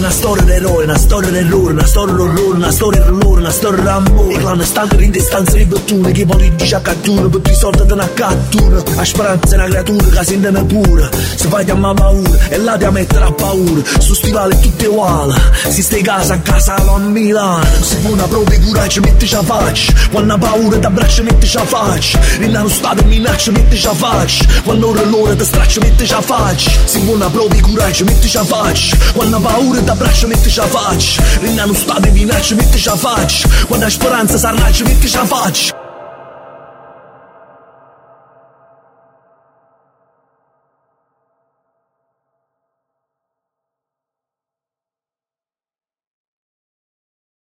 una storia d'eroe, una storia d'errore, una storia d'orrore, una storia d'orrore, una storia d'amore. I clandestini in distanza di bottone, che poi dice a cattura, per i soldi da una cattura. La speranza è una creatura che si intende pure, se fai ti amma paura, e là ti mettere a paura. Su stivali tutti uguali, si stai casa a casa a Milano. Se vuoi una prova di coraggio, mettici a faccia. Quando ha paura ti abbraccia, mettici a faccia. Rinna lo stato minaccia, mettici a faccia. Quando ora l'ora ti straccia, mettici a faccia. Se vuoi una prova di coraggio, mettici a faccia. Quando ha paura ti abbraccia, mettici a faccia. Rinna lo stato minaccia, mettici a faccia. Quando ha speranza s'arnaccia, mettici a faccia.